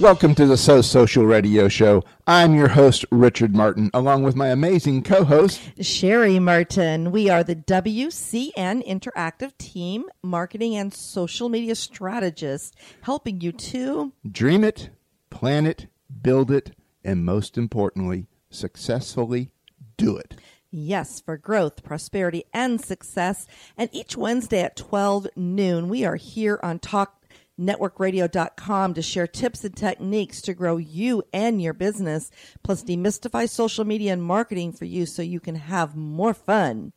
Welcome to the So Social Radio Show. I'm your host, Richard Martin, along with my amazing co host, Sherry Martin. We are the WCN Interactive Team Marketing and Social Media Strategist, helping you to dream it, plan it, build it, and most importantly, successfully do it. Yes, for growth, prosperity, and success. And each Wednesday at 12 noon, we are here on Talk networkradio.com to share tips and techniques to grow you and your business, plus demystify social media and marketing for you so you can have more fun.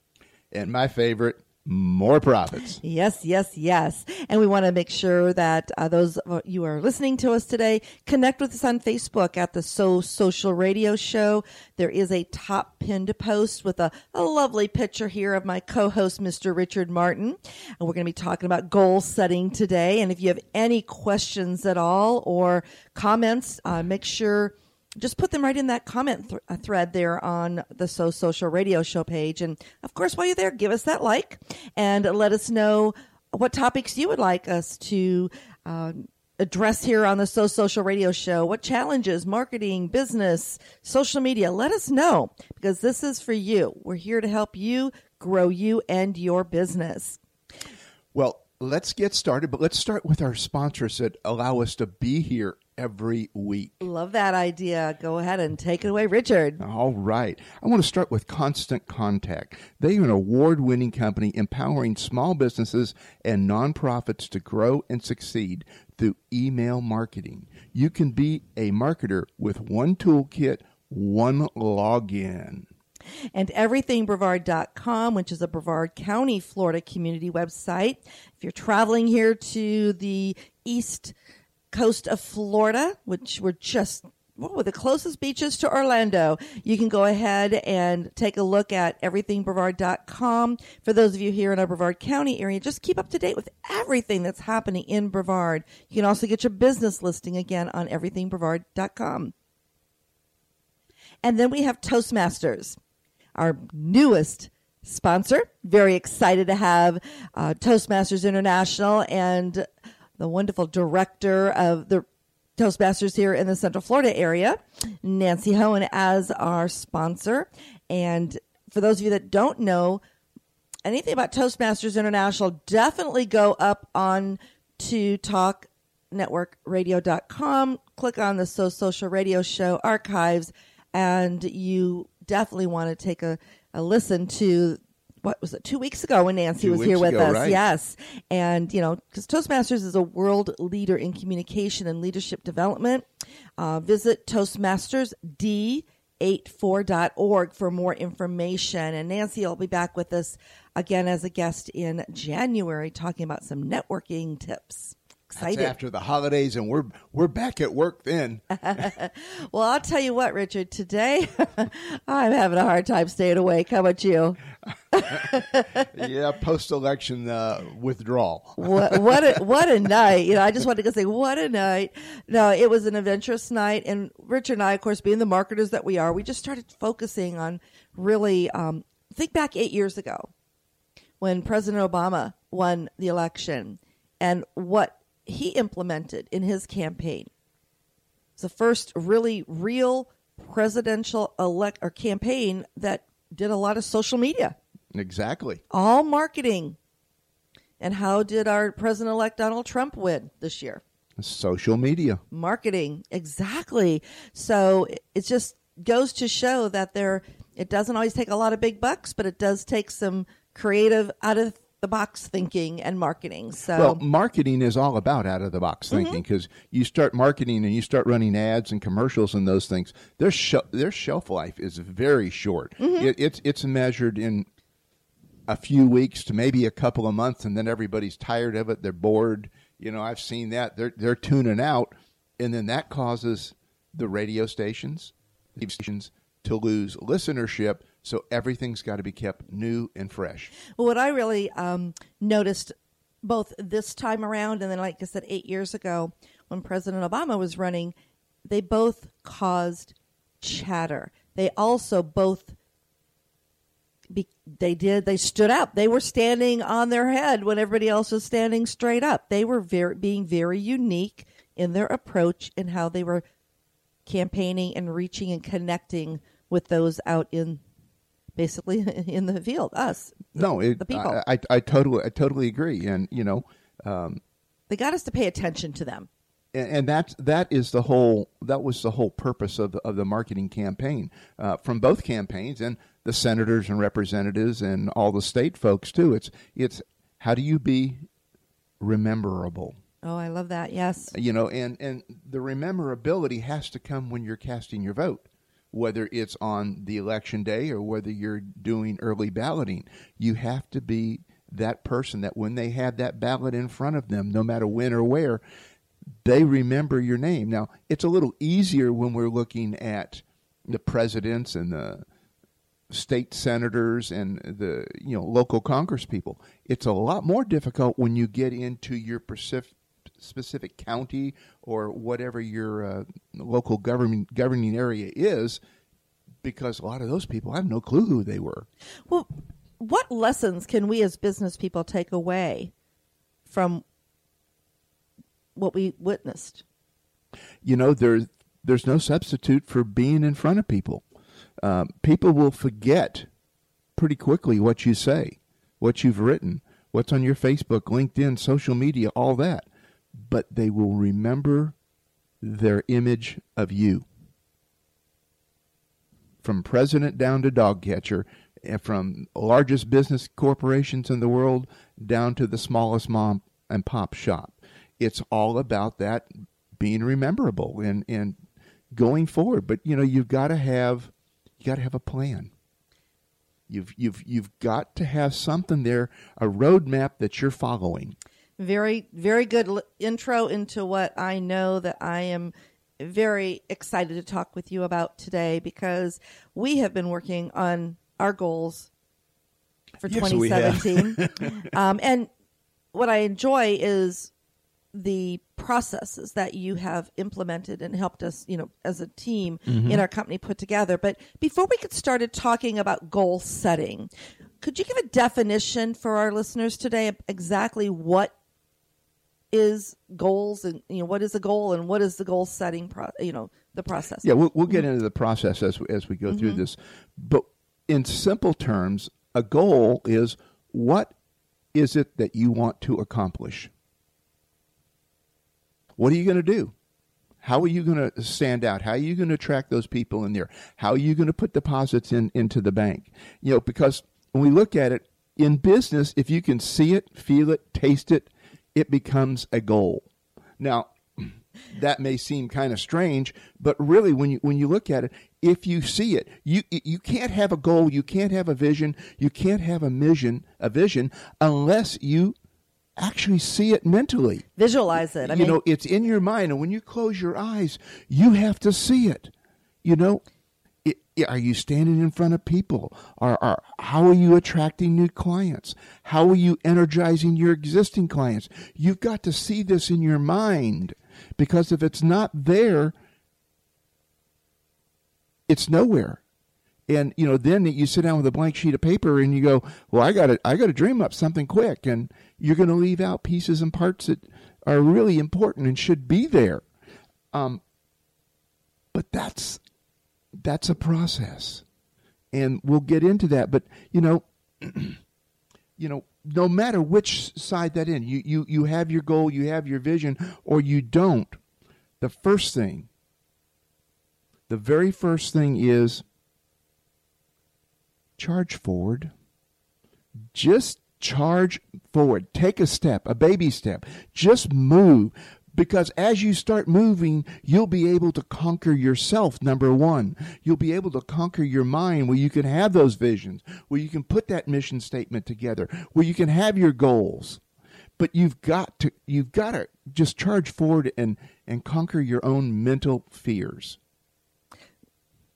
And my favorite, more profits. Yes, yes, yes. And we want to make sure that uh, those of you are listening to us today connect with us on Facebook at the So Social Radio Show. There is a top pinned post with a, a lovely picture here of my co-host, Mr. Richard Martin. And we're going to be talking about goal setting today. And if you have any questions at all or comments, uh, make sure just put them right in that comment th- uh, thread there on the So Social Radio Show page. And of course, while you're there, give us that like and let us know what topics you would like us to uh, address here on the So Social Radio Show. What challenges, marketing, business, social media, let us know because this is for you. We're here to help you grow you and your business. Well, let's get started, but let's start with our sponsors that allow us to be here every week. Love that idea. Go ahead and take it away, Richard. All right. I want to start with Constant Contact. They are an award winning company empowering small businesses and nonprofits to grow and succeed through email marketing. You can be a marketer with one toolkit, one login and everythingbrevard.com, which is a Brevard County, Florida community website. If you're traveling here to the east coast of Florida, which we're just what were the closest beaches to Orlando? You can go ahead and take a look at everythingbrevard.com. For those of you here in our Brevard County area, just keep up to date with everything that's happening in Brevard. You can also get your business listing again on everythingbrevard.com. And then we have Toastmasters, our newest sponsor. Very excited to have uh, Toastmasters International and the wonderful director of the Toastmasters here in the Central Florida area, Nancy Hohen, as our sponsor. And for those of you that don't know anything about Toastmasters International, definitely go up on to talknetworkradio.com, click on the So Social Radio Show archives, and you definitely want to take a, a listen to what was it two weeks ago when Nancy two was here with ago, us? Right. Yes, and you know because Toastmasters is a world leader in communication and leadership development. Uh, visit Toastmasters D 884.org for more information. And Nancy will be back with us again as a guest in January talking about some networking tips. Excited. That's after the holidays, and we're we're back at work then. well, I'll tell you what, Richard. Today, I'm having a hard time staying awake. How about you? yeah, post-election uh, withdrawal. what what a, what a night! You know, I just wanted to say, what a night. No, it was an adventurous night, and Richard and I, of course, being the marketers that we are, we just started focusing on really. Um, think back eight years ago when President Obama won the election, and what he implemented in his campaign. It's the first really real presidential elect or campaign that did a lot of social media. Exactly. All marketing. And how did our president elect Donald Trump win this year? Social media. Marketing. Exactly. So it just goes to show that there it doesn't always take a lot of big bucks, but it does take some creative out of the box thinking and marketing. So well, marketing is all about out of the box Mm-hmm. thinking because you start marketing and you start running ads and commercials and those things. Their sh- their shelf life is very short. Mm-hmm. It, it's it's measured in a few weeks to maybe a couple of months, and then everybody's tired of it. They're bored. You know, I've seen that. They're they're tuning out, and then that causes the radio stations, TV stations to lose listenership. So everything's got to be kept new and fresh. Well, what I really um, noticed both this time around and then, like I said, eight years ago when President Obama was running, they both caused chatter. They also both. Be, they did. They stood up. They were standing on their head when everybody else was standing straight up. They were very being very unique in their approach and how they were campaigning and reaching and connecting with those out in basically in the field, us. No, it, the people. I, I, I totally, I totally agree, and you know, um, They got us to pay attention to them. and, and that that is the whole that was the whole purpose of the, of the marketing campaign uh, from both campaigns and the senators and representatives and all the state folks too. It's it's how do you be rememberable? Oh, I love that. Yes. You know, and and the rememberability has to come when you're casting your vote. Whether it's on the election day or whether you're doing early balloting, you have to be that person that when they have that ballot in front of them, no matter when or where, they remember your name. Now, it's a little easier when we're looking at the presidents and the state senators and the you know local congress people. It's a lot more difficult when you get into your specific specific county or whatever your uh, local governing governing area is, because a lot of those people I have no clue who they were. Well, what lessons can we as business people take away from what we witnessed? you know there's there's no substitute for being in front of people. Um, people will forget pretty quickly what you say, what you've written, what's on your Facebook, LinkedIn, social media, all that, but they will remember their image of you. From president down to dog catcher, and from largest business corporations in the world down to the smallest mom and pop shop. It's all about that being rememberable and, and going forward. But you know, you've got to have you got to have a plan. You've you've you've got to have something there, a roadmap that you're following. Very, very good l- intro into what I know that I am very excited to talk with you about today because we have been working on our goals for Yes, 2017. um, and what I enjoy is the processes that you have implemented and helped us, you know, as a team mm-hmm. in our company put together. But before we get started talking about goal setting, could you give a definition for our listeners today of exactly what is goals and you know what is a goal and what is the goal setting pro- you know the process Yeah, we'll, we'll get mm-hmm. into the process as we, as we go through mm-hmm. this. But in simple terms, a goal is what is it that you want to accomplish? What are you going to do? How are you going to stand out? How are you going to attract those people in there? How are you going to put deposits in into the bank? You know, because when we look at it in business, if you can see it, feel it, taste it, it becomes a goal. Now, that may seem kind of strange, but really, when you when you look at it, if you see it. You you can't have a goal, you can't have a vision, you can't have a mission, a vision unless you actually see it mentally. Visualize it. I you mean, know, it's in your mind, and when you close your eyes, you have to see it. You know, it, are you standing in front of people? Are, are how are you attracting new clients? How are you energizing your existing clients? You've got to see this in your mind because if it's not there, it's nowhere. And you know, then you sit down with a blank sheet of paper and you go, "Well, I got to, I got to dream up something quick," and you're going to leave out pieces and parts that are really important and should be there. Um, but that's that's a process, and we'll get into that. But you know, you know, no matter which side that in, you you you have your goal, you have your vision, or you don't. The first thing, the very first thing is charge forward. Just charge forward. Take a step, a baby step. Just move. Because as you start moving, you'll be able to conquer yourself, number one. You'll be able to conquer your mind where you can have those visions, where you can put that mission statement together, where you can have your goals. But you've got to you've got to just charge forward and, and conquer your own mental fears.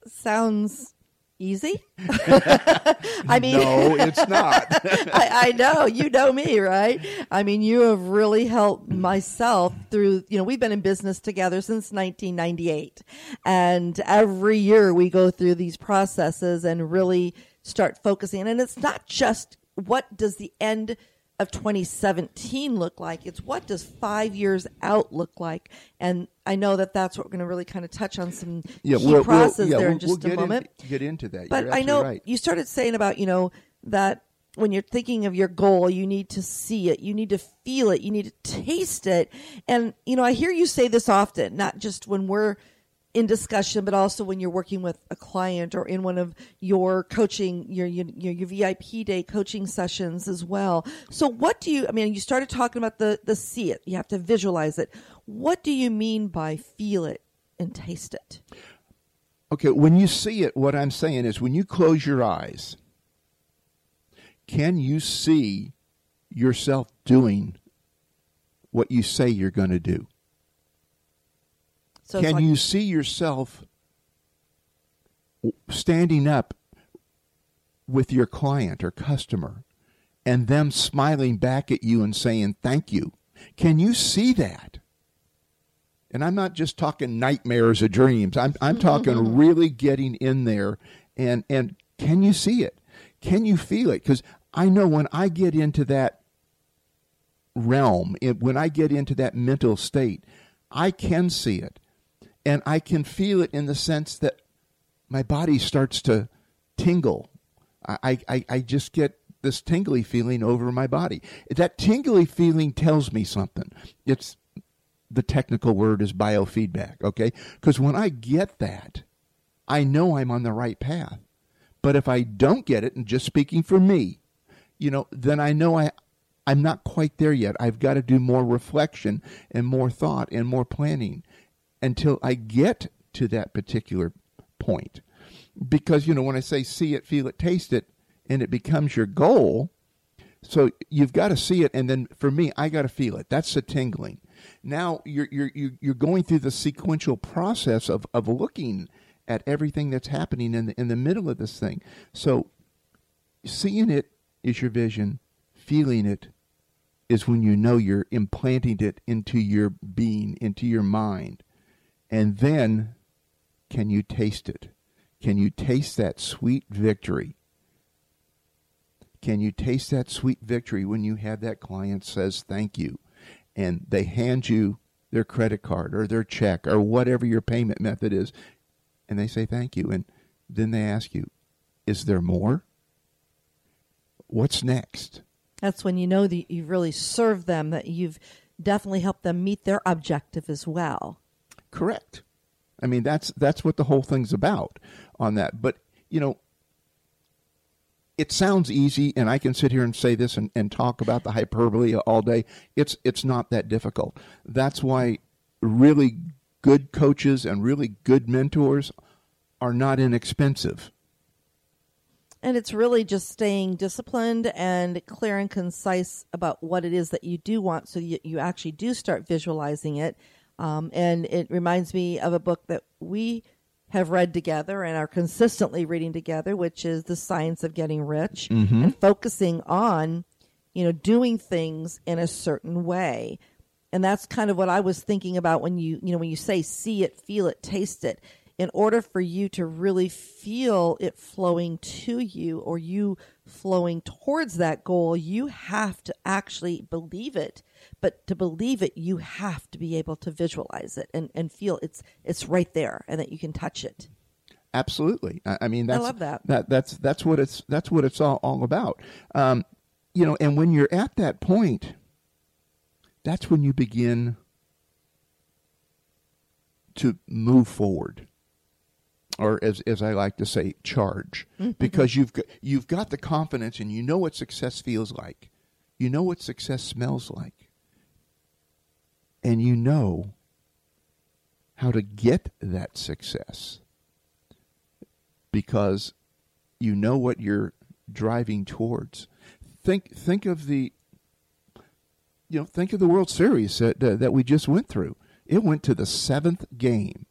sounds easy. I mean, no, it's not. I, I know you know me, right? I mean, you have really helped myself through. You know, we've been in business together since 1998, and every year we go through these processes and really start focusing. And it's not just what does the end of 2017 look like? It's what does five years out look like? And I know that that's what we're going to really kind of touch on some yeah, key we'll, we'll, process yeah, there we'll, in just we'll a moment. In, get into that. But I know right. you started saying about, you know, that when you're thinking of your goal, you need to see it, you need to feel it, you need to taste it. And, you know, I hear you say this often, not just when we're in discussion, but also when you're working with a client or in one of your coaching, your, your, your VIP day coaching sessions as well. So what do you, I mean, you started talking about the, the see it, you have to visualize it. What do you mean by feel it and taste it? Okay, when you see it, what I'm saying is when you close your eyes, can you see yourself doing what you say you're going to do? So Can like- you see yourself standing up with your client or customer and them smiling back at you and saying thank you? Can you see that? And I'm not just talking nightmares or dreams. I'm I'm talking really getting in there and and can you see it? Can you feel it? Cuz I know when I get into that realm, when I get into that mental state, I can see it. And I can feel it in the sense that my body starts to tingle. I, I, I just get this tingly feeling over my body. That tingly feeling tells me something. It's the technical word is biofeedback, okay? Because when I get that, I know I'm on the right path. But if I don't get it, and just speaking for me, you know, then I know I I'm not quite there yet. I've got to do more reflection and more thought and more planning until I get to that particular point. Because, you know, when I say see it, feel it, taste it, and it becomes your goal, so you've got to see it, and then for me, I got to feel it. That's the tingling. Now you're you're you're going through the sequential process of of looking at everything that's happening in the in the middle of this thing. So seeing it is your vision, feeling it is when you know you're implanting it into your being, into your mind. And then can you taste it? Can you taste that sweet victory? Can you taste that sweet victory when you have that client says thank you and they hand you their credit card or their check or whatever your payment method is and they say thank you and then they ask you is there more? What's next? That's when you know that you've really served them, that you've definitely helped them meet their objective as well. Correct. I mean that's that's what the whole thing's about on that. But you know, it sounds easy, and I can sit here and say this and, and talk about the hyperbole all day. It's it's not that difficult. That's why really good coaches and really good mentors are not inexpensive. And it's really just staying disciplined and clear and concise about what it is that you do want so you, you actually do start visualizing it. Um, and it reminds me of a book that we have read together and are consistently reading together, which is The Science of Getting Rich and focusing on, you know, doing things in a certain way. And that's kind of what I was thinking about when you, you know, when you say see it, feel it, taste it. In order for you to really feel it flowing to you or you flowing towards that goal, you have to actually believe it. But to believe it, you have to be able to visualize it and, and feel it's it's right there and that you can touch it. Absolutely. I, I mean, that's, I love that. That that's that's what it's that's what it's all all about. Um, you know, and when you're at that point, that's when you begin to move forward, or as as I like to say, charge, mm-hmm. because you've got, you've got the confidence and you know what success feels like, you know what success smells like, and you know how to get that success because you know what you're driving towards. Think think of the you know think of the World Series that that we just went through. It went to the seventh game.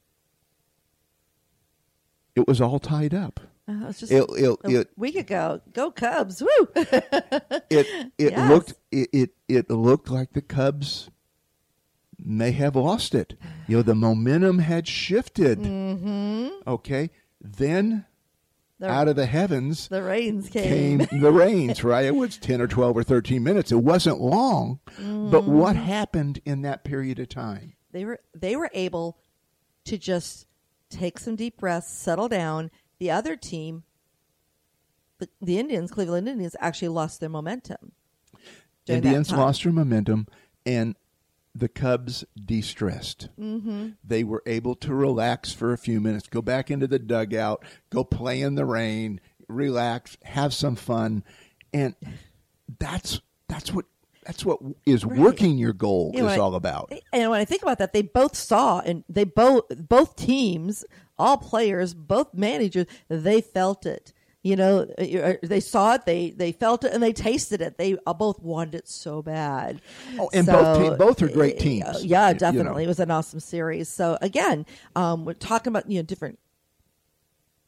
It was all tied up. Uh, it was just It it a it week ago. Go Cubs! Woo! it, it Yes. looked it, it it looked like the Cubs may have lost it. You know the momentum had shifted. Mm-hmm. Okay, then The, out of the heavens the rains came. came the rains, right? It was 10 or 12 or 13 minutes. It wasn't long. But what happened in that period of time? They were they were able to just take some deep breaths, settle down. The other team, the, the Indians, Cleveland Indians, actually lost their momentum. Indians lost their momentum and the Cubs de-stressed. Mm-hmm. They were able to relax for a few minutes, go back into the dugout, go play in the rain, relax, have some fun, and that's that's what that's what is working your goal You know, is all about. And when I think about that, they both saw and they both both teams, all players, both managers, they felt it. You know, uh, they saw it, they they felt it, and they tasted it. They uh, both wanted it so bad. Oh, and both So, team- both are great uh, teams, yeah, you know. definitely. It was an awesome series. So again, um, we're talking about you know different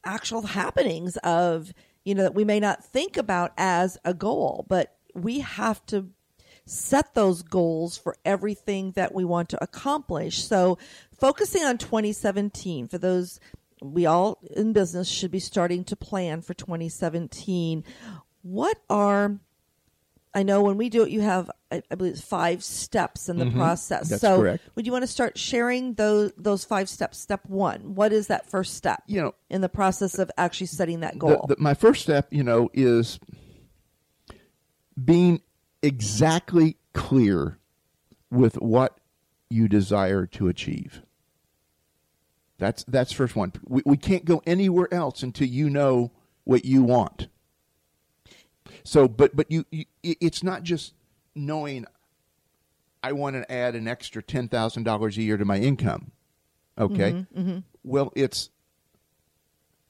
actual happenings of you know that we may not think about as a goal but we have to set those goals for everything that we want to accomplish so focusing on 2017 for those we all in business should be starting to plan for 2017 what are I know when we do it, you have, I, I believe, five steps in the process. Mm-hmm. That's so, correct. would you want to start sharing those those five steps? Step one, what is that first step? You know, in the process of actually setting that the- goal. the- my first step, you know, is being exactly clear with what you desire to achieve. That's that's first one. We, we can't go anywhere else until you know what you want. So, but but you, you it's not just knowing. I want to add an extra ten thousand dollars a year to my income. Okay. Mm-hmm, mm-hmm. Well, it's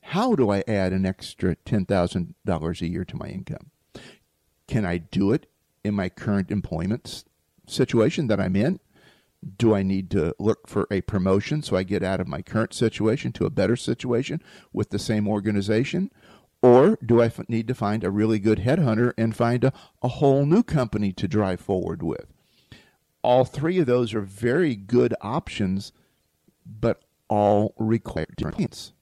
how do I add an extra $10,000 a year to my income? Can I do it in my current employment situation that I'm in? Do I need to look for a promotion so I get out of my current situation to a better situation with the same organization? Or do I f- need to find a really good headhunter and find a, a whole new company to drive forward with? All three of those are very good options, but all require different plans.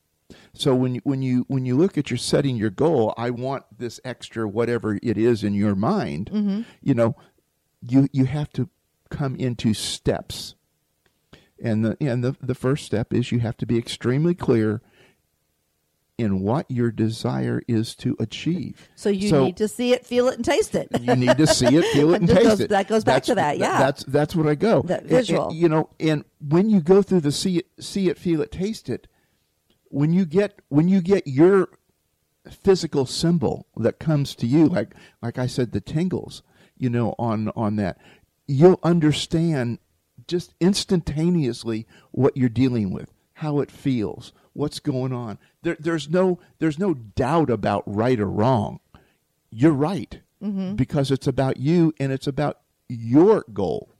So when you, when you when you look at your setting your goal, I want this extra whatever it is in your mind. Mm-hmm. You know, you you have to come into steps, and the and the the first step is you have to be extremely clear in what your desire is to achieve. so you need to see it, feel it, and taste it. you need to see it, feel it, and That taste goes- it. that goes back That's- to that, yeah. That's that's what I go. That And- and, visual. you know, and when you go through the see it, see it, feel it, taste it, when you get when you get your physical symbol that comes to you, like like I said, the tingles, you know, on on that, you'll understand just instantaneously what you're dealing with, how it feels, what's going on. There, there's no there's no doubt about right or wrong. You're right mm-hmm. because it's about you and it's about your goal.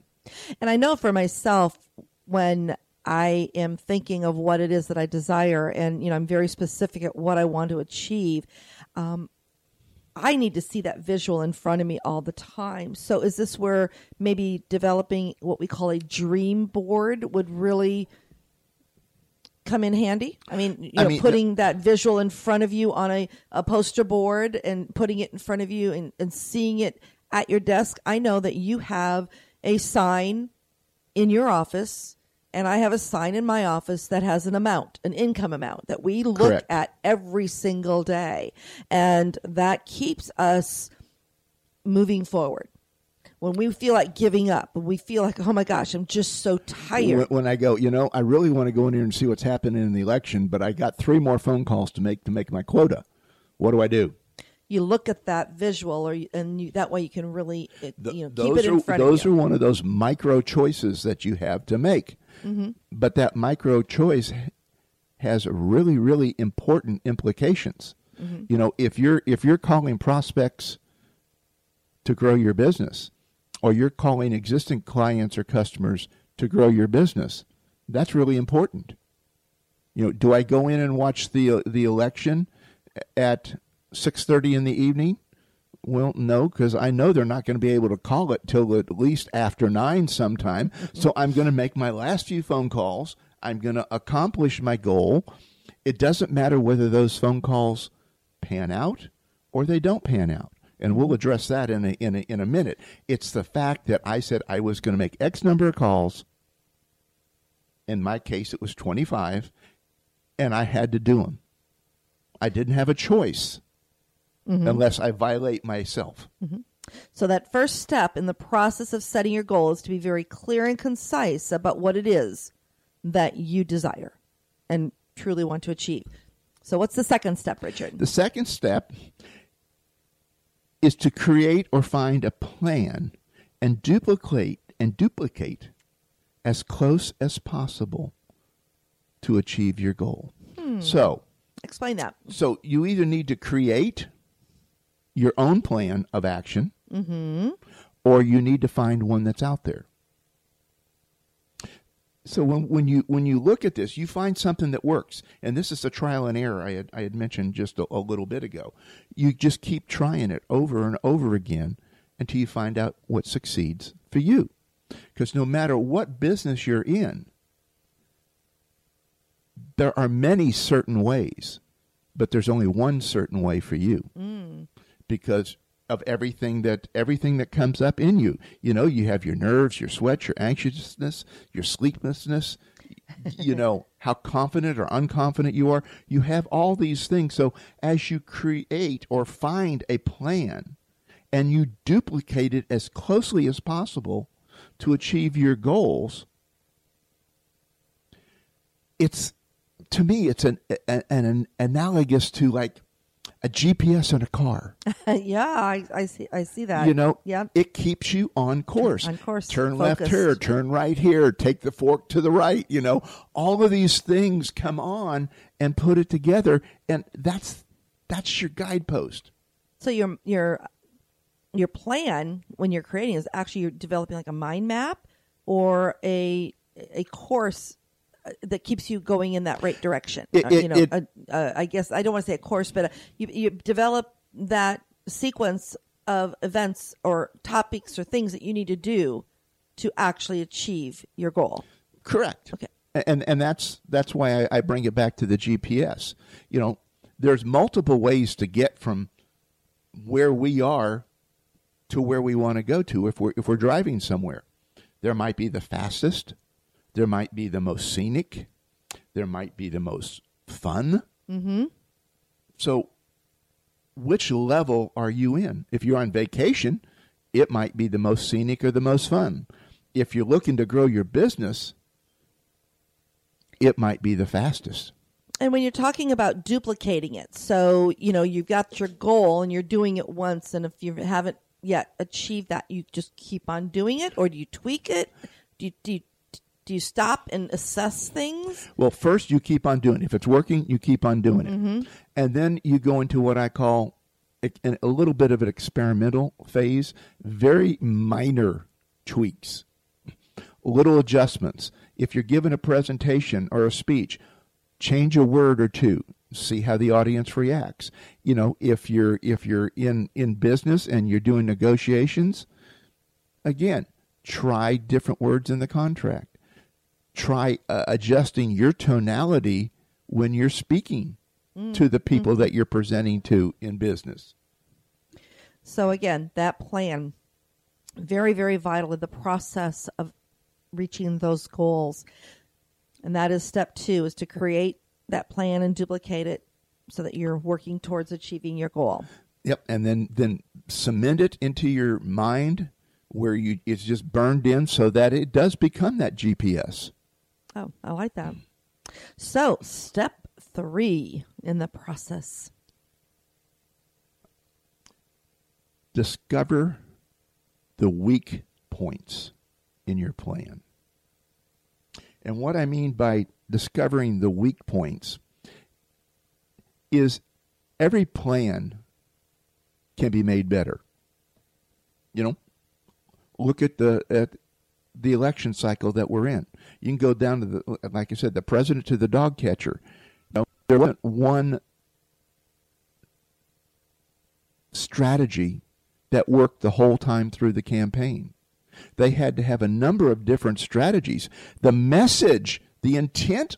And I know for myself, when I am thinking of what it is that I desire, and you know, I'm very specific at what I want to achieve. Um, I need to see that visual in front of me all the time. So, is this where maybe developing what we call a dream board would really come in handy? I mean, you I mean, putting that visual in front of you on a, a poster board and putting it in front of you and, and seeing it at your desk. I know that you have a sign in your office and I have a sign in my office that has an amount, an income amount that we look Correct. at every single day. And that keeps us moving forward. When we feel like giving up, when we feel like, oh my gosh, I'm just so tired. when I go, you know, I really want to go in here and see what's happening in the election, but I got three more phone calls to make to make my quota. What do I do? You look at that visual, or and you, that way you can really, you know, keep it in are front those of you. Those are one of those micro choices that you have to make. Mm-hmm. But that micro choice has really really important implications. Mm-hmm. You know, if you're if you're calling prospects to grow your business or you're calling existing clients or customers to grow your business, that's really important. You know, do I go in and watch the the election at 6:30 in the evening? Well, no, because I know they're not going to be able to call it till at least after nine sometime. So I'm going to make my last few phone calls. I'm going to accomplish my goal. It doesn't matter whether those phone calls pan out or they don't pan out. And we'll address that in a, in a, in a minute. It's the fact that I said I was going to make X number of calls. In my case, it was 25, and I had to do them. I didn't have a choice Mm-hmm. unless I violate myself. Mm-hmm. So that first step in the process of setting your goal is to be very clear and concise about what it is that you desire and truly want to achieve. So what's the second step, Richard? The second step is to create or find a plan and duplicate and duplicate as close as possible to achieve your goal. Hmm. So, Explain that. so you either need to create your own plan of action mm-hmm. or you need to find one that's out there. So when, when you when you look at this, you find something that works, and this is the trial and error I had I had mentioned just a, a little bit ago. You just keep trying it over and over again until you find out what succeeds for you. Because no matter what business you're in, there are many certain ways, but there's only one certain way for you. Mm. Because of everything that everything that comes up in you. You know, you have your nerves, your sweat, your anxiousness, your sleeplessness, you know, how confident or unconfident you are. You have all these things. So as you create or find a plan and you duplicate it as closely as possible to achieve your goals, it's to me it's an, an, an analogous to like a GPS in a car. yeah, I, I see. I see that. You know, Yeah. it keeps you on course. On course, Turn left here, turn right here, take the fork to the right. You know, all of these things come on and put it together, and that's that's your guidepost. So your your your plan when you're creating is actually you're developing like a mind map or a a course that keeps you going in that right direction. It- Uh, it- you know, it- uh, uh, I guess I don't want to say a course, but uh, you you develop that sequence of events or topics or things that you need to do to actually achieve your goal. Correct. Okay. And and that's that's why I, I bring it back to the GPS. You know, there's multiple ways to get from where we are to where we want to go to if we're if we're driving somewhere. There might be the fastest, there might be the most scenic, there might be the most fun. Mm-hmm. So, which level are you in? If you're on vacation, it might be the most scenic or the most fun. If you're looking to grow your business, it might be the fastest. And when you're talking about duplicating it, so you know you've got your goal and you're doing it once, and if you haven't yet achieved that, you just keep on doing it, or do you tweak it? Do you, do you do you stop and assess things? Well, first you keep on doing it. If it's working, you keep on doing it. Mm-hmm. And then you go into what I call a, a little bit of an experimental phase, very minor tweaks, little adjustments. If you're given a presentation or a speech, change a word or two, see how the audience reacts. You know, if you're if you're in in business and you're doing negotiations, again, try different words in the contract try uh, adjusting your tonality when you're speaking to the people that you're presenting to in business. So again, that plan very very vital in the process of reaching those goals. And that is step 2 is to create that plan and duplicate it so that you're working towards achieving your goal. Yep, and then then cement it into your mind where you it's just burned in so that it does become that GPS. Oh, I like that. So, step 3 in the process. Discover the weak points in your plan. And what I mean by discovering the weak points is every plan can be made better. You know, look at the at the election cycle that we're in. You can go down to the like I said, the president to the dog catcher. You know, there wasn't one strategy that worked the whole time through the campaign. They had to have a number of different strategies. The message, the intent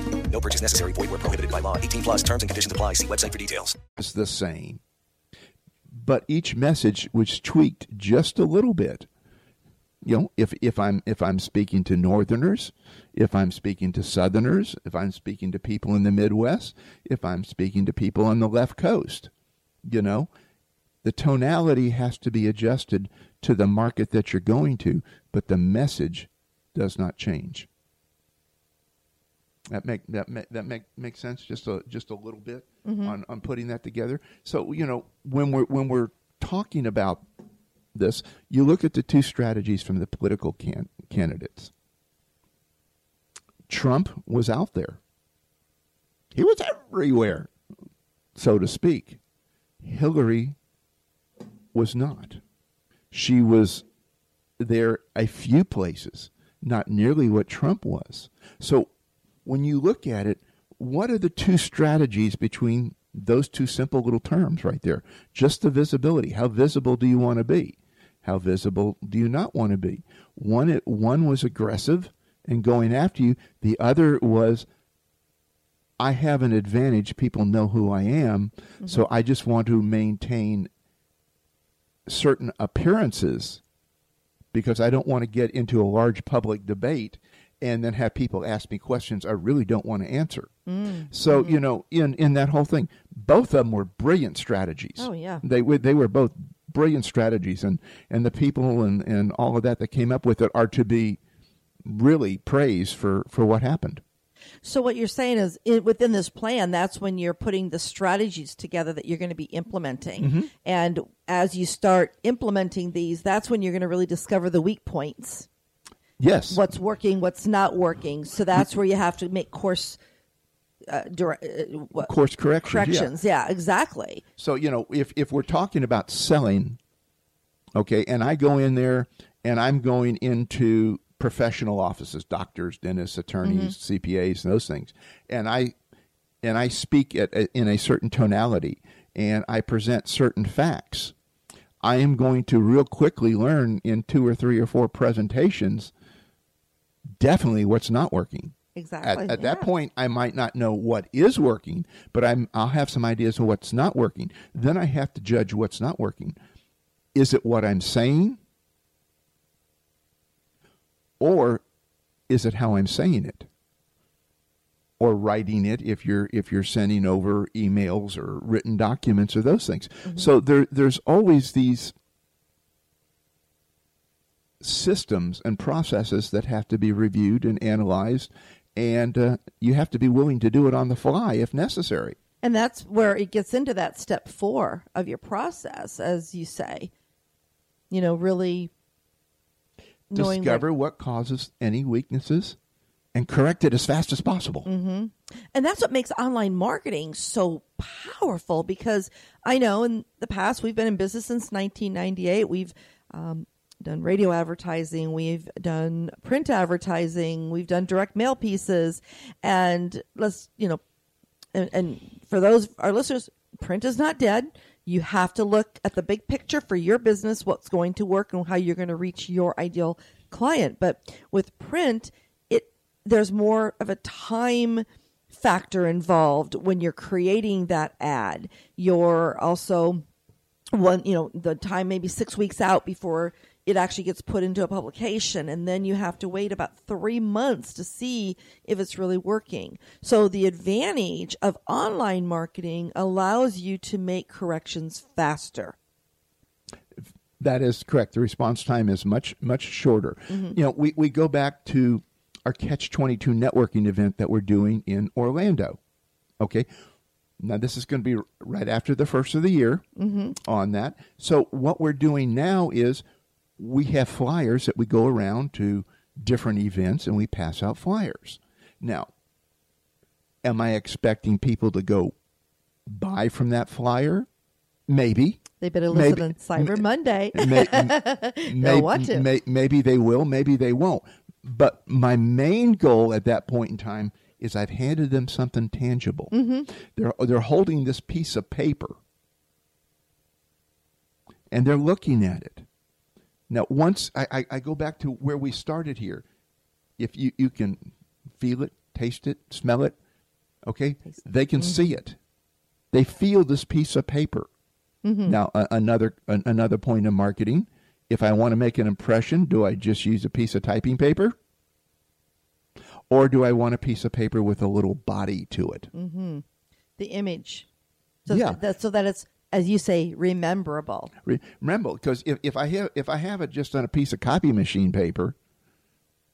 No purchase necessary. Void where prohibited by law. 18 plus terms and conditions apply. See website for details. is the same, but each message was tweaked just a little bit. You know, if if I'm if I'm speaking to Northerners, if I'm speaking to Southerners, if I'm speaking to people in the Midwest, if I'm speaking to people on the left coast, you know, the tonality has to be adjusted to the market that you're going to, but the message does not change. That make that make, that make makes sense just a just a little bit mm-hmm. on, on putting that together. So you know when we're when we're talking about this, you look at the two strategies from the political can, candidates. Trump was out there. He was everywhere, so to speak. Hillary was not. She was there a few places, not nearly what Trump was. So when you look at it, what are the two strategies between those two simple little terms right there? Just the visibility. How visible do you want to be? How visible do you not want to be? One it, one was aggressive and going after you. The other was I have an advantage. People know who I am, mm-hmm. so I just want to maintain certain appearances because I don't want to get into a large public debate and then have people ask me questions I really don't want to answer. So you know, in in that whole thing, both of them were brilliant strategies. Oh, yeah. they were they were both brilliant strategies, and and the people and and all of that that came up with it are to be really praised for for what happened. So what you're saying is it, within this plan, that's when you're putting the strategies together that you're going to be implementing. Mm-hmm. And as you start implementing these, that's when you're going to really discover the weak points. Yes. What's working, what's not working. So that's where you have to make course uh, dire- uh, what, course corrections. yeah. corrections. Yeah. exactly. So you know, if if we're talking about selling, okay, and I go in there and I'm going into professional offices, doctors, dentists, attorneys, CPAs, and those things, and I and I speak at, in a certain tonality, and I present certain facts. I am going to real quickly learn in two or three or four presentations definitely what's not working. Exactly. At, at that point, I might not know what is working, but I'm I'll have some ideas of what's not working. Then I have to judge what's not working. Is it what I'm saying, or is it how I'm saying it, or writing it if you're if you're sending over emails or written documents or those things. Mm-hmm. So there there's always these systems and processes that have to be reviewed and analyzed, and uh, you have to be willing to do it on the fly if necessary. And that's where it gets into that step four of your process, as you say. You know, really knowing what- what causes any weaknesses and correct it as fast as possible. Mm-hmm. And that's what makes online marketing so powerful because I know in the past we've been in business since 1998. We've um, done radio advertising, we've done print advertising, we've done direct mail pieces, and let's you know, and, and for those our listeners, print is not dead. You have to look at the big picture for your business, what's going to work, and how you're going to reach your ideal client. But with print, it there's more of a time factor involved when you're creating that ad. You're also one, you know, the time maybe six weeks out before it actually gets put into a publication, and then you have to wait about three months to see if it's really working. So the advantage of online marketing allows you to make corrections faster. That is correct. The response time is much much shorter. Mm-hmm. You know, we, we go back to our Catch Twenty Two networking event that we're doing in Orlando. Okay, now this is going to be right after the first of the year Mm-hmm. on that. So what we're doing now is we have flyers that we go around to different events and we pass out flyers. Now, am I expecting people to go buy from that flyer? Maybe. They better listen Maybe- on Cyber Monday. May- may- want to. may- maybe they will, maybe they won't. But my main goal at that point in time is I've handed them something tangible. Mm-hmm. They're they're holding this piece of paper, and they're looking at it. Now, once I, I, I go back to where we started here, if you, you can feel it, taste it, smell it, okay, they can mm-hmm. see it. They feel this piece of paper. Mm-hmm. Now, a, another an, another point of marketing. If I want to make an impression, do I just use a piece of typing paper, or do I want a piece of paper with a little body to it? Mm-hmm. the image. So Yeah. that so that it's as you say rememberable. Re- Remember, because if, if I have if I have it just on a piece of copy machine paper,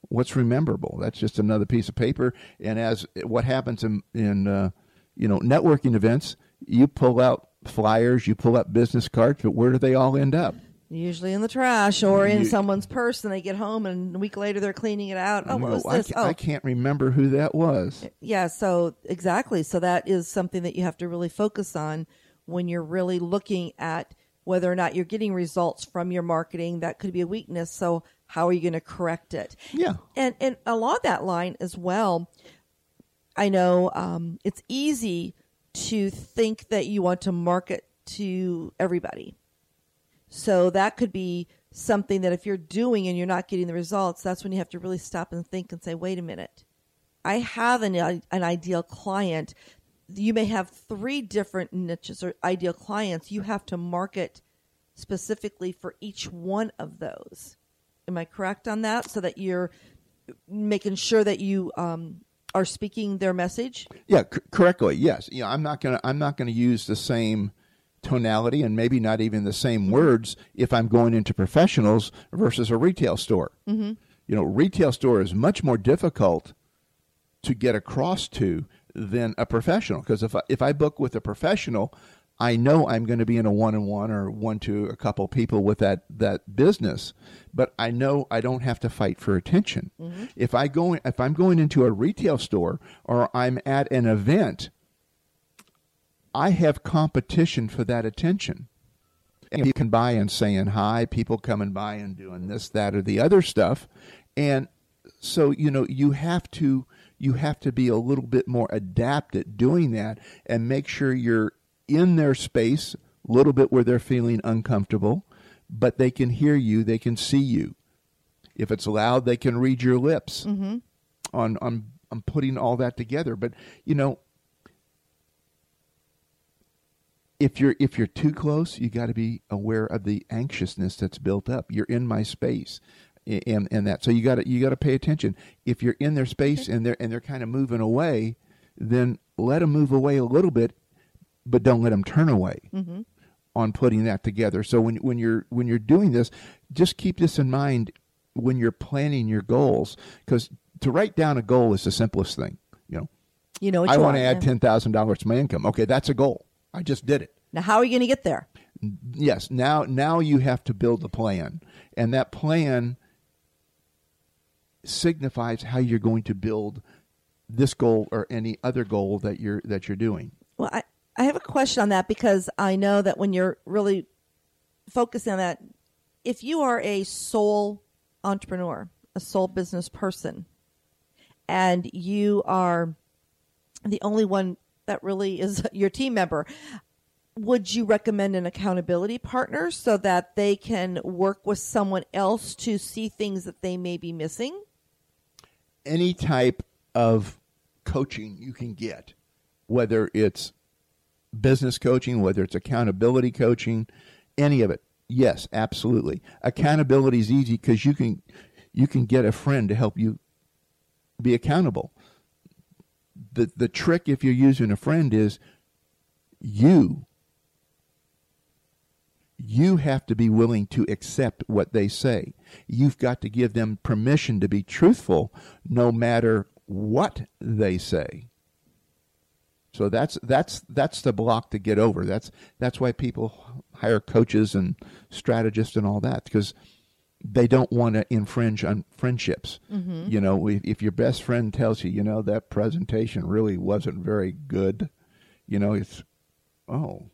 what's rememberable? That's just another piece of paper. And as what happens in in uh, you know networking events, you pull out flyers, you pull out business cards, but where do they all end up? Usually in the trash or in You- someone's purse, and they get home, and a week later they're cleaning it out. Oh, what No, was I, this? ca- Oh, I can't remember who that was. yeah. So exactly. So that is something that you have to really focus on when you're really looking at whether or not you're getting results from your marketing. That could be a weakness. So how are you going to correct it? Yeah. And and along that line as well, I know um, it's easy to think that you want to market to everybody. So that could be something that if you're doing and you're not getting the results, that's when you have to really stop and think and say, wait a minute. I have an, an ideal client. You may have three different niches or ideal clients. You have to market specifically for each one of those. Am I correct on that? So that you're making sure that you um, are speaking their message. Yeah, c- correctly. Yes. Yeah, I'm not gonna. I'm not gonna use the same tonality and maybe not even the same words if I'm going into professionals versus a retail store. Mm-hmm. You know, retail store is much more difficult to get across to than a professional. Because if I, if I book with a professional, I know I'm going to be in a one on one or one to a couple people with that, that business, but I know I don't have to fight for attention. Mm-hmm. If I go if I'm going into a retail store or I'm at an event, I have competition for that attention. And you can buy and saying hi, people coming by and doing this, that, or the other stuff, and so you know you have to you have to be a little bit more adept at doing that and make sure you're in their space a little bit where they're feeling uncomfortable, but they can hear you, they can see you. If it's loud, they can read your lips. Mm-hmm. On on on putting all that together, but you know, if you're if you're too close, you got to be aware of the anxiousness that's built up. You're in my space, and and that so you got to you got to pay attention. If you're in their space and they're and they're kind of moving away, then let them move away a little bit but don't let them turn away mm-hmm. on putting that together. So when when you're when you're doing this, just keep this in mind when you're planning your goals, because to write down a goal is the simplest thing. You know, you know, I want to add ten thousand dollars to my income. Okay, that's a goal. I just did it. Now, how are you going to get there? Yes. Now, now you have to build a plan, and that plan signifies how you're going to build this goal or any other goal that you're that you're doing. Well, I, I have a question on that because I know that when you're really focusing on that, if you are a sole entrepreneur, a sole business person, and you are the only one that really is your team member, would you recommend an accountability partner so that they can work with someone else to see things that they may be missing? Any type of coaching you can get, whether it's business coaching, whether it's accountability coaching, any of it. Yes, absolutely. Accountability is easy because you can you can get a friend to help you be accountable. The the trick if you're using a friend is you you have to be willing to accept what they say. You've got to give them permission to be truthful no matter what they say. So that's that's that's the block to get over. That's that's why people hire coaches and strategists and all that because they don't want to infringe on friendships. Mm-hmm. You know, if, if your best friend tells you, you know, that presentation really wasn't very good, you know, it's oh,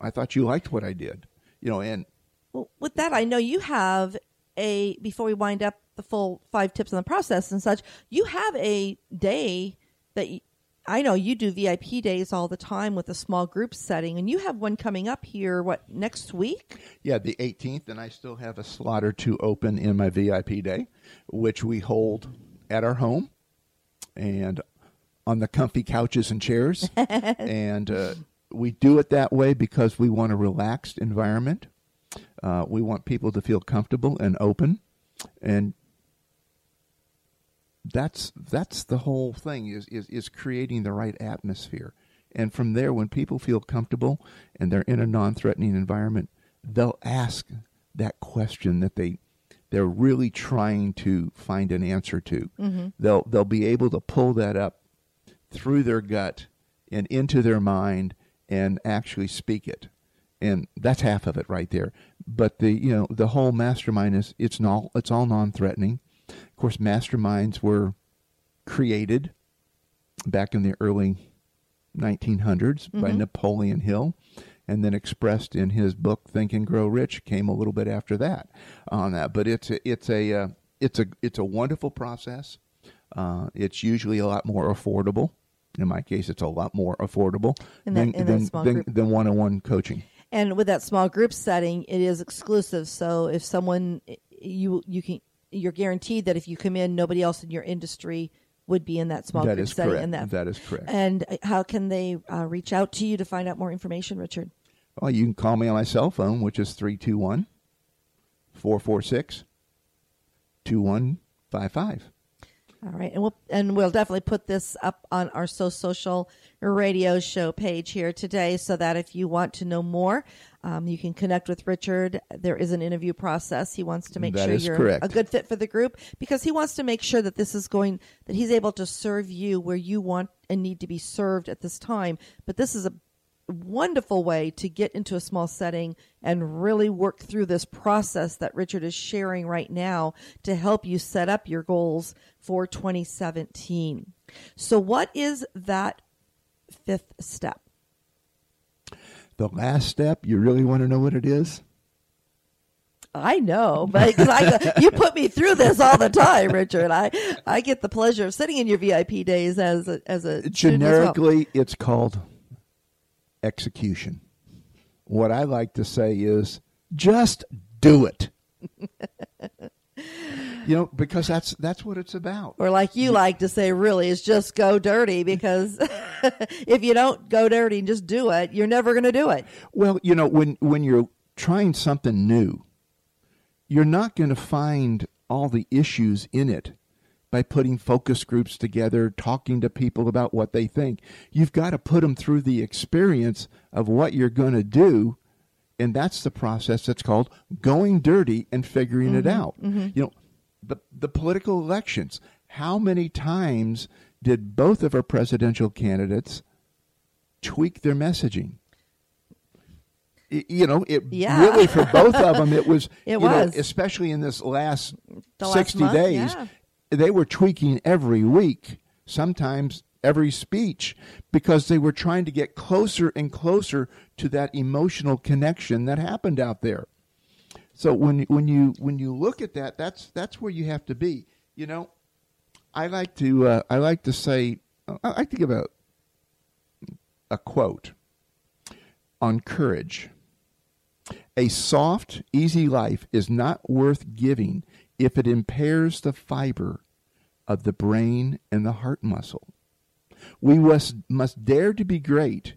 I thought you liked what I did. You know, and well, with that, I know you have a before we wind up the full five tips on the process and such. You have a day that I know you do VIP days all the time with a small group setting, and you have one coming up here, what, next week? Yeah, the 18th, and I still have a slot or two open in my VIP day, which we hold at our home and on the comfy couches and chairs. and uh, we do it that way because we want a relaxed environment. Uh, we want people to feel comfortable and open. And that's that's the whole thing is, is is creating the right atmosphere and from there when people feel comfortable and they're in a non-threatening environment they'll ask that question that they they're really trying to find an answer to mm-hmm. they'll they'll be able to pull that up through their gut and into their mind and actually speak it. And that's half of it right there. But the you know the whole mastermind is it's all it's all non-threatening. Of course, masterminds were created back in the early 1900s mm-hmm. by Napoleon Hill and then expressed in his book Think and Grow Rich came a little bit after that on that. But it's a, it's a uh, it's a it's a wonderful process. Uh, it's usually a lot more affordable in my case it's a lot more affordable that, than, than, than, than one-on-one coaching and with that small group setting it is exclusive so if someone you you can you're guaranteed that if you come in, nobody else in your industry would be in that small that group setting. Correct. that, that is correct. And uh, how can they uh, reach out to you to find out more information, Richard? Well, you can call me on my cell phone, which is 321 446 2155. All right, and we'll and we'll definitely put this up on our So Social Radio Show page here today, so that if you want to know more, um, you can connect with Richard. There is an interview process. He wants to make That sure you're correct. a good fit for the group because he wants to make sure that this is going that he's able to serve you where you want and need to be served at this time. But this is a wonderful way to get into a small setting and really work through this process that Richard is sharing right now to help you set up your goals for 2017. So, what is that fifth step? The last step, you really want to know what it is? I know, but I, you put me through this all the time, Richard. I, I get the pleasure of sitting in your VIP days as a, as a as well. Generically, it's called execution. What I like to say is just do it. you know, because that's that's what it's about. Or like you like to say, really, is just go dirty because if you don't go dirty and just do it, you're never going to do it. Well, you know, when when you're trying something new, you're not going to find all the issues in it by putting focus groups together, talking to people about what they think. You've got to put them through the experience of what you're going to do, and that's the process that's called going dirty and figuring it mm-hmm. out. Mm-hmm. You know, the the political elections. How many times did both of our presidential candidates tweak their messaging? You know, it Yeah. really for both of them, it was. It you was. know, especially in this last The last sixty month, days. yeah. They were tweaking every week, sometimes every speech, because they were trying to get closer and closer to that emotional connection that happened out there. So when when you when you look at that, that's that's where you have to be. You know, I like to uh, I like to say I like to give a a quote on courage. A soft, easy life is not worth giving if it impairs the fiber of the brain and the heart muscle. We must, must dare to be great,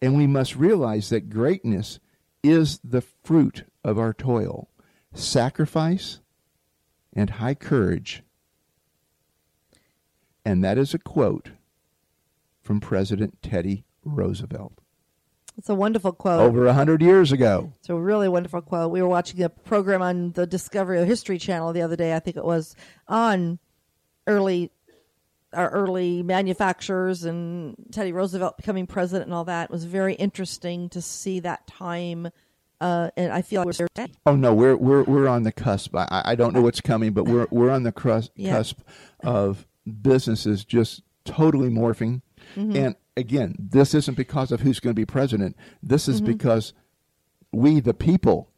and we must realize that greatness is the fruit of our toil, sacrifice, and high courage. And that is a quote from President Teddy Roosevelt It's a wonderful quote. over a hundred years ago. It's a really wonderful quote. We were watching a program on the Discovery of History channel the other day. I think it was on early our early manufacturers and Teddy Roosevelt becoming president and all that. It was very interesting to see that time. Uh, and I feel like we're there. Oh no, we're we're we're on the cusp. I, I don't know what's coming, but we're we're on the crus- Yeah. cusp of businesses just totally morphing. And again, this isn't because of who's going to be president. This is because we, the people,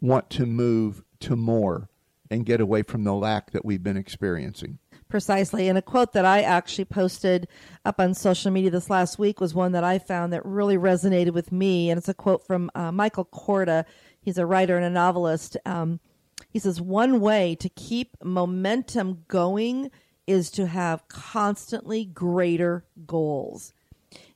want to move to more and get away from the lack that we've been experiencing. Precisely. And a quote that I actually posted up on social media this last week was one that I found that really resonated with me. And it's a quote from uh, Michael Korda. He's a writer and a novelist. Um, he says, One way to keep momentum going is to have constantly greater goals.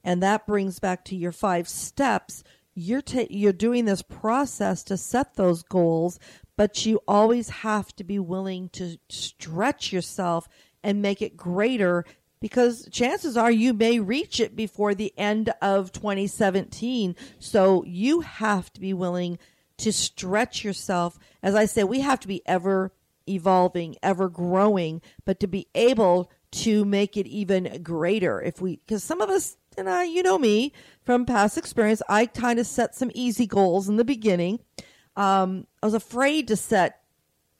And that brings back to your five steps. You're ta- you're doing this process to set those goals, but you always have to be willing to stretch yourself and make it greater because chances are you may reach it before the end of 2017. So you have to be willing to stretch yourself. As I say, we have to be ever evolving, ever growing, but to be able to make it even greater. If we because some of us and I you know me from past experience I kind of set some easy goals in the beginning. Um, I was afraid to set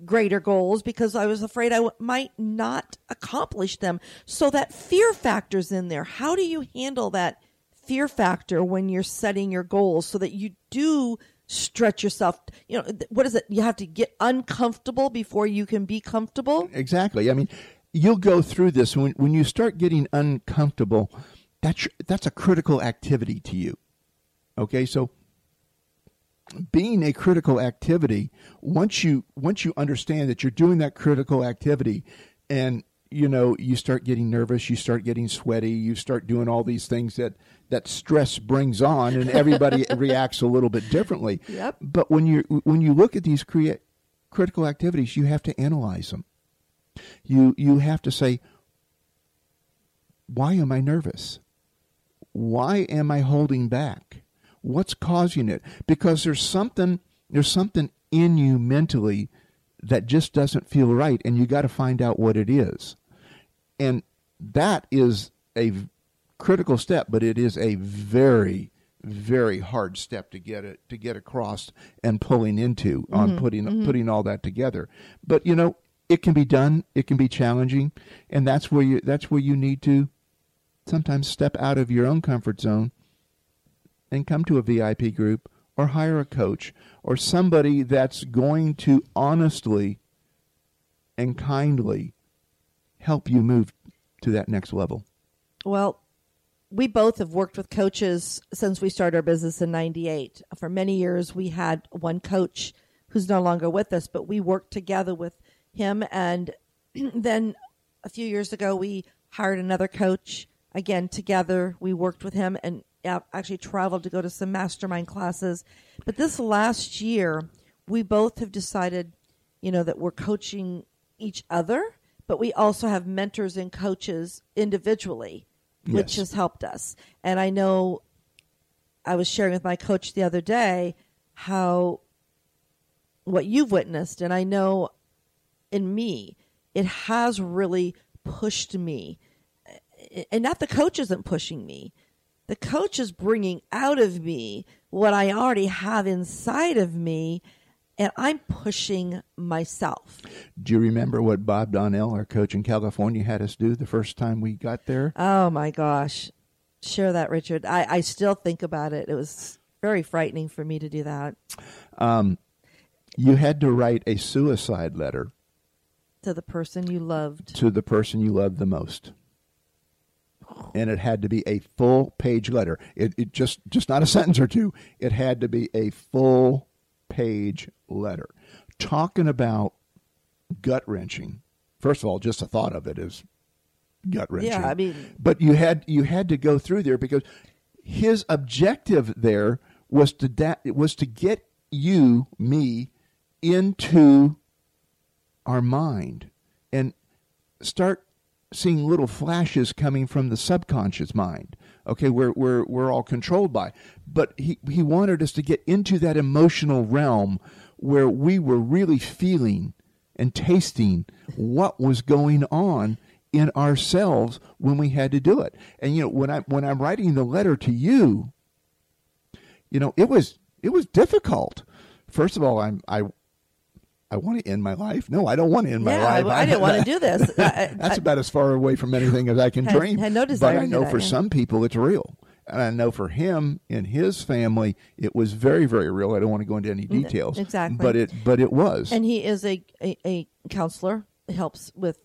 greater goals because I was afraid I w- might not accomplish them. So that fear factor's in there. How do you handle that fear factor when you're setting your goals so that you do stretch yourself you know what is it you have to get uncomfortable before you can be comfortable Exactly. I mean, you'll go through this when when you start getting uncomfortable. That's that's a critical activity to you. Okay, so being a critical activity once you once you understand that you're doing that critical activity and you know you start getting nervous you start getting sweaty you start doing all these things that that stress brings on and everybody reacts a little bit differently Yep. but when you when you look at these crea- critical activities you have to analyze them You you have to say, why am I nervous? Why am I holding back? What's causing it? Because there's something there's something in you mentally that just doesn't feel right and you got to find out what it is. And that is a critical step, but it is a very very hard step to get it to get across and pulling into mm-hmm, on putting mm-hmm. putting all that together. But you know, it can be done. It can be challenging, and that's where you that's where you need to sometimes step out of your own comfort zone and come to a VIP group or hire a coach or somebody that's going to honestly and kindly help you move to that next level. Well, we both have worked with coaches since we started our business in 98. For many years, we had one coach who's no longer with us, but we worked together with him. And then a few years ago, we hired another coach. Again, together, we worked with him and actually traveled to go to some mastermind classes. But this last year, we both have decided, you know, that we're coaching each other, but we also have mentors and coaches individually, yes. which has helped us. And I know I was sharing with my coach the other day how what you've witnessed, and I know in me, it has really pushed me. And not the coach isn't pushing me the coach is bringing out of me what I already have inside of me, and I'm pushing myself. Do you remember what Bob Donnell, our coach in California, had us do the first time we got there? Oh my gosh. Share that, Richard. I, I still think about it. It was very frightening for me to do that. Um, you had to write a suicide letter to the person you loved. To the person you loved the most and it had to be a full page letter. It, it just just not a sentence or two. It had to be a full page letter. Talking about gut wrenching. First of all, just the thought of it is gut wrenching. Yeah, I mean, but you had you had to go through there because his objective there was to da- was to get you me into our mind and start seeing little flashes coming from the subconscious mind. Okay, we're we're we're all controlled by. But he he wanted us to get into that emotional realm where we were really feeling and tasting what was going on in ourselves when we had to do it. And you know, when I when I'm writing the letter to you, you know, it was it was difficult. First of all, I'm I I want to end my life. No, I don't want to end yeah, my life. I, I didn't want to do this. I, That's about as far away from anything as I can had, dream. Had no desire but I know for some people it's real. And I know for him and his family, it was very, very real. I don't want to go into any details. Exactly. But it, but it was. And he is a, a, a counselor. Helps with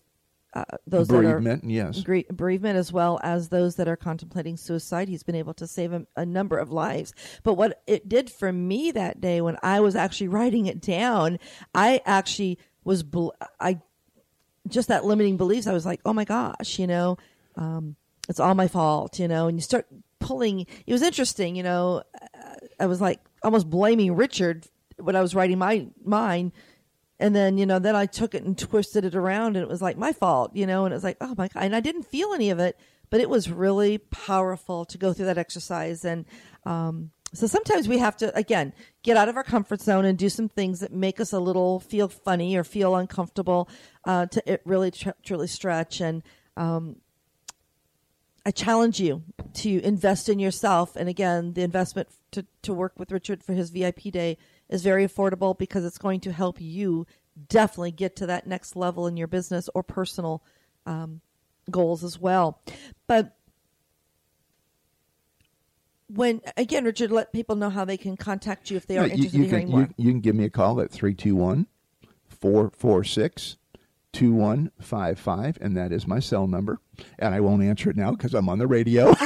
uh, those bereavement, that are Bereavement, yes, gre- bereavement as well as those that are contemplating suicide. He's been able to save a, a, number of lives. But what it did for me that day when I was actually writing it down, I actually was bl- I just that limiting beliefs. I was like, oh my gosh, you know, um, it's all my fault, you know. And you start pulling. It was interesting, you know. I was like almost blaming Richard when I was writing my mine. And then, you know, then I took it and twisted it around and it was like my fault, you know, and it was like, oh my God. And I didn't feel any of it, but it was really powerful to go through that exercise. And, um, so sometimes we have to, again, get out of our comfort zone and do some things that make us a little feel funny or feel uncomfortable uh, to it really tr- truly stretch. And um, I challenge you to invest in yourself. And again, the investment to, to work with Richard for his VIP day is very affordable because it's going to help you definitely get to that next level in your business or personal um, goals as well. But when again, Richard, let people know how they can contact you if they are yeah, interested you, in can, more. You, you can give me a call at 321 446 2155, and that is my cell number. And I won't answer it now because I'm on the radio.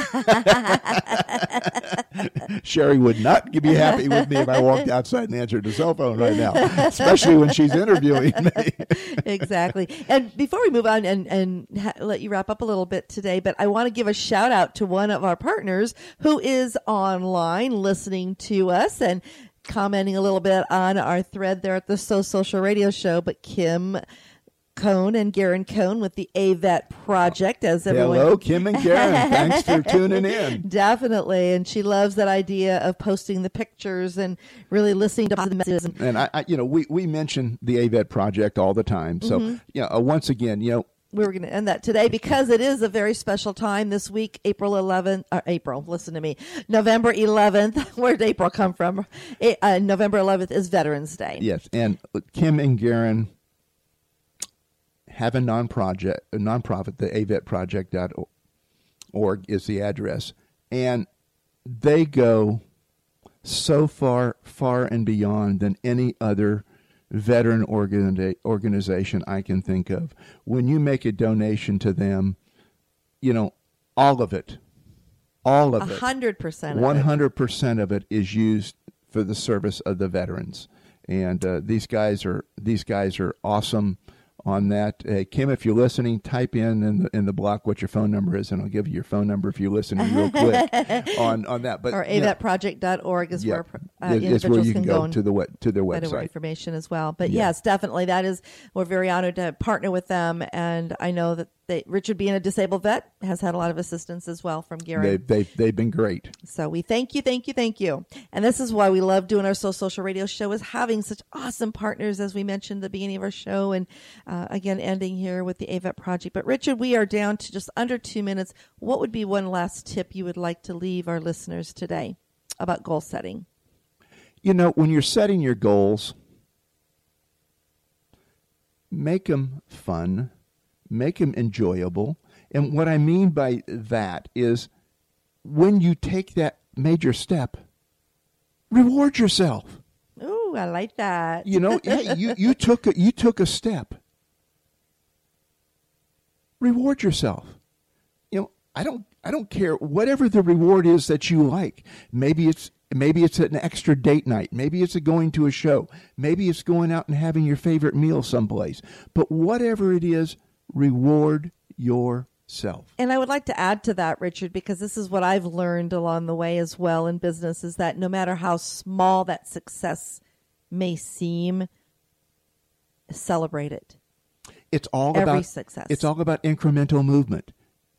Sherry would not be happy with me if I walked outside and answered the cell phone right now, especially when she's interviewing me. exactly. And before we move on and, and ha- let you wrap up a little bit today, but I want to give a shout out to one of our partners who is online listening to us and commenting a little bit on our thread there at the So Social Radio Show. But Kim Cohn and Garen Cohn with the AVET project, as everyone. Hello, Kim and Garen. Thanks for tuning in. Definitely, and she loves that idea of posting the pictures and really listening to the messages. And I, I, you know, we we mention the AVET project all the time. So, Mm-hmm. you know, uh, once again, you know, we were going to end that today because it is a very special time this week, April 11th, or April, listen to me, November 11th. Where did April come from? Eh, Uh, November 11th is Veterans Day. yes, and Kim and Garen have a non-project, a nonprofit, the avetproject.org is the address, and they go so far, far and beyond than any other veteran organi- organization I can think of. When you make a donation to them, you know, all of it, all of it, hundred percent. one hundred percent of it is used for the service of the veterans, and uh, these guys are these guys are awesome on that. Hey, Kim, if you're listening, type in in the, in the block what your phone number is, and I'll give you your phone number if you're listening real quick on on that. But Or avetproject.org is yeah, where uh, individuals where you can go go to the to their website. information as well. But Yeah. yes, definitely, that is we're very honored to partner with them, and I know that they, Richard, being a disabled vet, has had a lot of assistance as well from Gary. They they they've been great. So we thank you, thank you, thank you. And this is why we love doing our So Social Radio show is having such awesome partners, as we mentioned at the beginning of our show, and uh, again ending here with the AVET project. But Richard, we are down to just under two minutes. What would be one last tip you would like to leave our listeners today about goal setting? You know, when you're setting your goals, make them fun, make them enjoyable. And what I mean by that is when you take that major step, reward yourself. Ooh, I like that. You know, hey, you, you took a, you took a step. Reward yourself. You know, I don't I don't care whatever the reward is that you like. Maybe it's maybe it's an extra date night. Maybe it's a going to a show. Maybe it's going out and having your favorite meal someplace. But whatever it is, reward yourself. And I would like to add to that, Richard, because this is what I've learned along the way as well in business is that no matter how small that success may seem, celebrate it. It's all Every about success. It's all about incremental movement.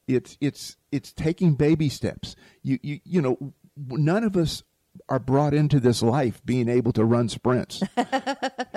It's it's it's taking baby steps. You you you know, none of us are brought into this life being able to run sprints.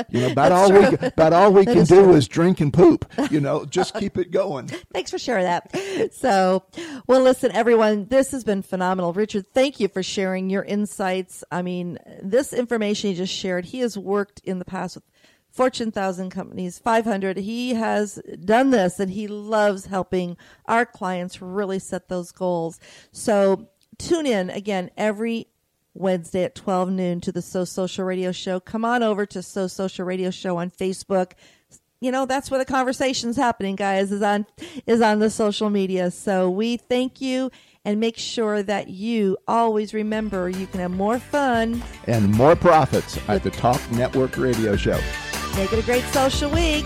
you know, about all we about all we can do is drink and poop. You know, just keep it going. Thanks for sharing that. So, well, listen, everyone, this has been phenomenal. Richard, thank you for sharing your insights. I mean, this information you just shared, he has worked in the past with Fortune 1000 companies, 500. He has done this and he loves helping our clients really set those goals. So, tune in again every Wednesday at 12 noon to the So Social Radio Show. Come on over to So Social Radio Show on Facebook. You know, that's where the conversation's happening, guys, is on is on the social media. So we thank you and make sure that you always remember you can have more fun. And more profits at the Talk Network Radio Show. Make it a great social week.